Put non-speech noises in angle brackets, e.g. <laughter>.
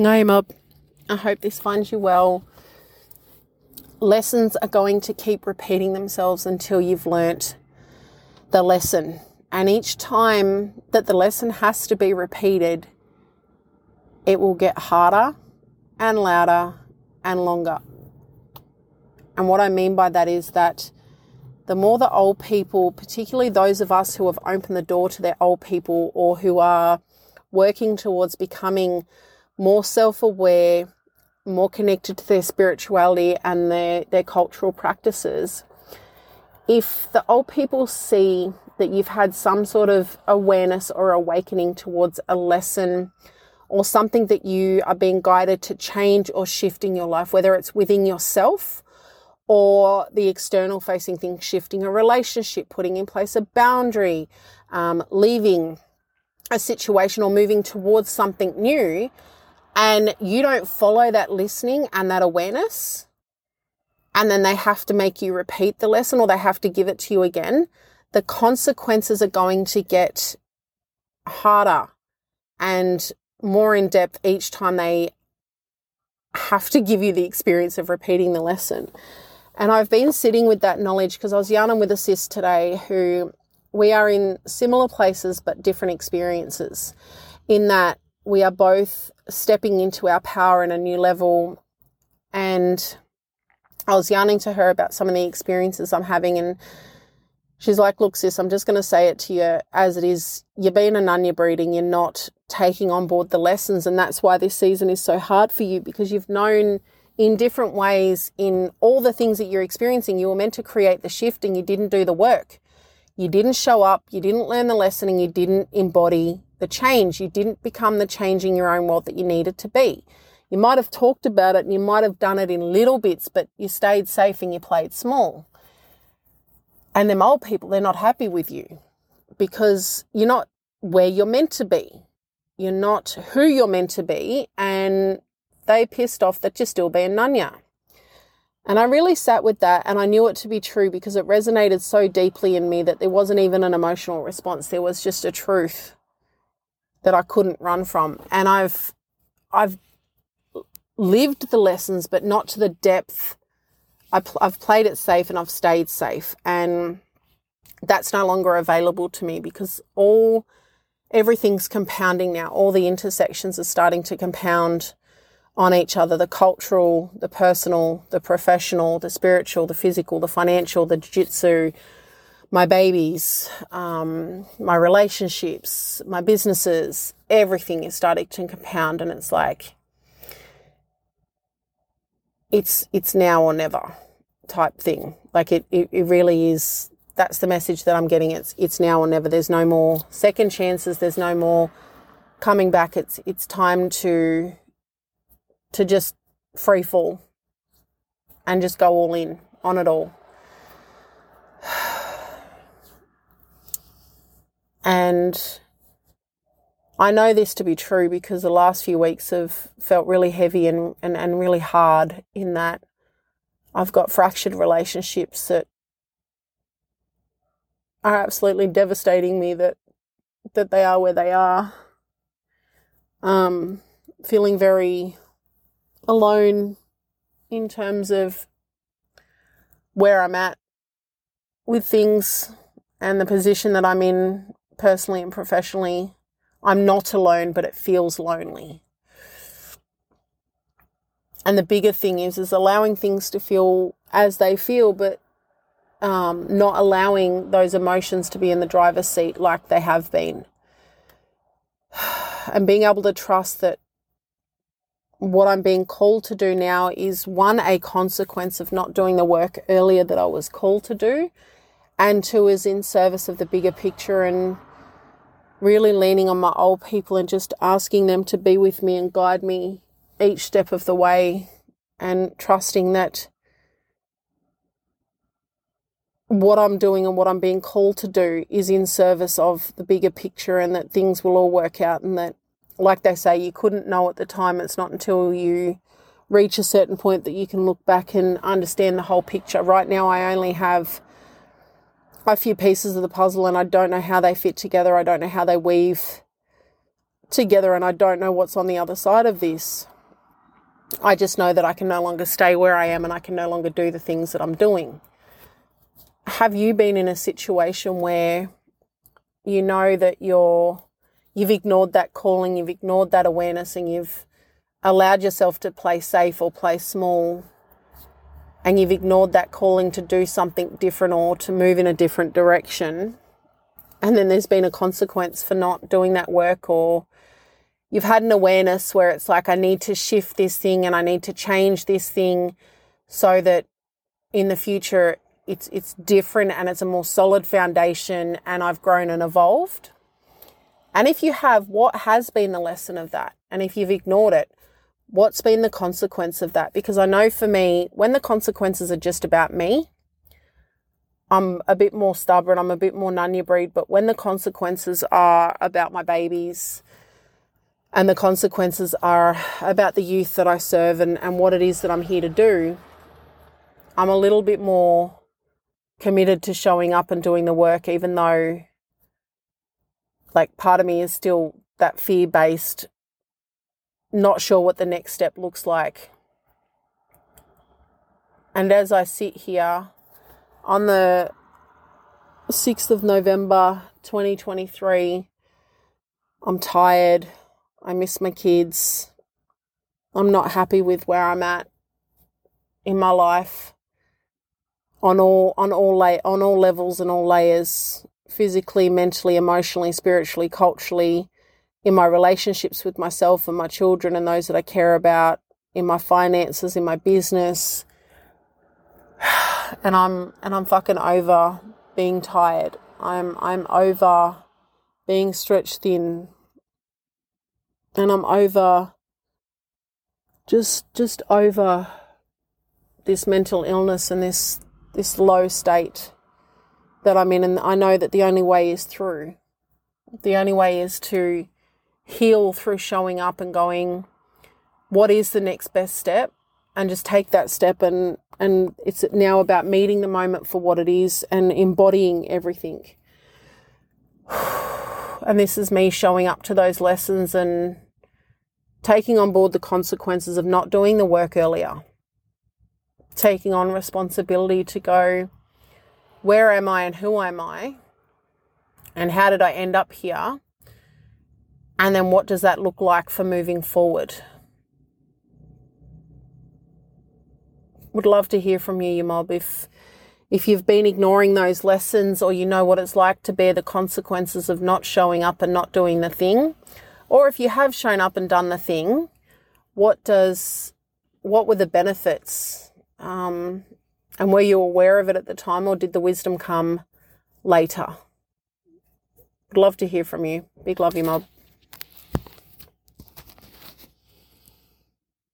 No. I hope this finds you well. Lessons are going to keep repeating themselves until you've learnt the lesson. And each time that the lesson has to be repeated, it will get harder and louder and longer. And what I mean by that is that the more the old people, particularly those of us who have opened the door to their old people or who are working towards becoming more self aware, more connected to their spirituality and their, their cultural practices, if the old people see that you've had some sort of awareness or awakening towards a lesson or something that you are being guided to change or shift in your life, whether it's within yourself or the external facing thing, shifting a relationship, putting in place a boundary, um, leaving a situation or moving towards something new, and you don't follow that listening and that awareness, and then they have to make you repeat the lesson or they have to give it to you again, the consequences are going to get harder and more in depth each time they have to give you the experience of repeating the lesson. And I've been sitting with that knowledge because I was yarning with a sis today who we are in similar places but different experiences in that we are both stepping into our power in a new level. And I was yarning to her about some of the experiences I'm having, and she's like, Look, sis, I'm just going to say it to you as it is. You're being a nun, you're breeding, you're not taking on board the lessons. And that's why this season is so hard for you because you've known in different ways in all the things that you're experiencing. You were meant to create the shift and you didn't do the work. You didn't show up, you didn't learn the lesson, and you didn't embody the change. You didn't become the change in your own world that you needed to be. You might have talked about it and you might have done it in little bits, but you stayed safe and you played small. And them old people, they're not happy with you because you're not where you're meant to be. You're not who you're meant to be, and they pissed off that you're still being Nunya. And I really sat with that and I knew it to be true because it resonated so deeply in me that there wasn't even an emotional response. There was just a truth that I couldn't run from. And I've I've lived the lessons, but not to the depth. I have played it safe and I've stayed safe, and that's no longer available to me because all everything's compounding now. All the intersections are starting to compound on each other the cultural, the personal, the professional, the spiritual, the physical, the financial, the jiu jitsu, my babies, um, my relationships, my businesses, everything is starting to compound, and it's like it's it's now or never type thing. Like it, it, it really is. That's the message that I'm getting. It's it's now or never. There's no more second chances. There's no more coming back. It's it's time to to just free fall and just go all in on it all. And I know this to be true because the last few weeks have felt really heavy and, and, and really hard in that I've got fractured relationships that are absolutely devastating me that that they are where they are. Um, feeling very alone in terms of where I'm at with things and the position that I'm in personally and professionally. I'm not alone, but it feels lonely. And the bigger thing is is allowing things to feel as they feel, but um, not allowing those emotions to be in the driver's seat like they have been. <sighs> And being able to trust that what I'm being called to do now is one, a consequence of not doing the work earlier that I was called to do, and two, is in service of the bigger picture and really leaning on my old people and just asking them to be with me and guide me each step of the way and trusting that what I'm doing and what I'm being called to do is in service of the bigger picture and that things will all work out and that like they say you couldn't know at the time. It's not until you reach a certain point that you can look back and understand the whole picture. Right now I only have a few pieces of the puzzle and I don't know how they fit together. I don't know how they weave together and I don't know what's on the other side of this. I just know that I can no longer stay where I am and I can no longer do the things that I'm doing. Have you been in a situation where you know that you're you've ignored that calling, you've ignored that awareness and you've allowed yourself to play safe or play small and you've ignored that calling to do something different or to move in a different direction and then there's been a consequence for not doing that work or you've had an awareness where it's like I need to shift this thing and I need to change this thing so that in the future it's it's different and it's a more solid foundation and I've grown and evolved. And if you have, what has been the lesson of that? And if you've ignored it, what's been the consequence of that? Because I know for me, when the consequences are just about me, I'm a bit more stubborn, I'm a bit more nunya breed, but when the consequences are about my babies and the consequences are about the youth that I serve and, and what it is that I'm here to do, I'm a little bit more committed to showing up and doing the work, even though, like, part of me is still that fear based, not sure what the next step looks like. And as I sit here, on the 6th of November 2023. I'm tired. I miss my kids. I'm not happy with where I'm at in my life on all on all la- on all levels and all layers physically mentally emotionally spiritually culturally in my relationships with myself and my children and those that I care about in my finances in my business <sighs> and I'm and I'm fucking over being tired. I'm I'm over being stretched thin. And I'm over just just over this mental illness and this this low state that I'm in and I know that the only way is through. The only way is to heal through showing up and going what is the next best step and just take that step and and it's now about meeting the moment for what it is and embodying everything. <sighs> And this is me showing up to those lessons and taking on board the consequences of not doing the work earlier. Taking on responsibility to go, where am I and who am I? And how did I end up here? And then what does that look like for moving forward? would love to hear from you, you mob, if if you've been ignoring those lessons or you know what it's like to bear the consequences of not showing up and not doing the thing, or if you have shown up and done the thing, what does what were the benefits? Um, and were you aware of it at the time, or did the wisdom come later? Would love to hear from you. Big love you, mob.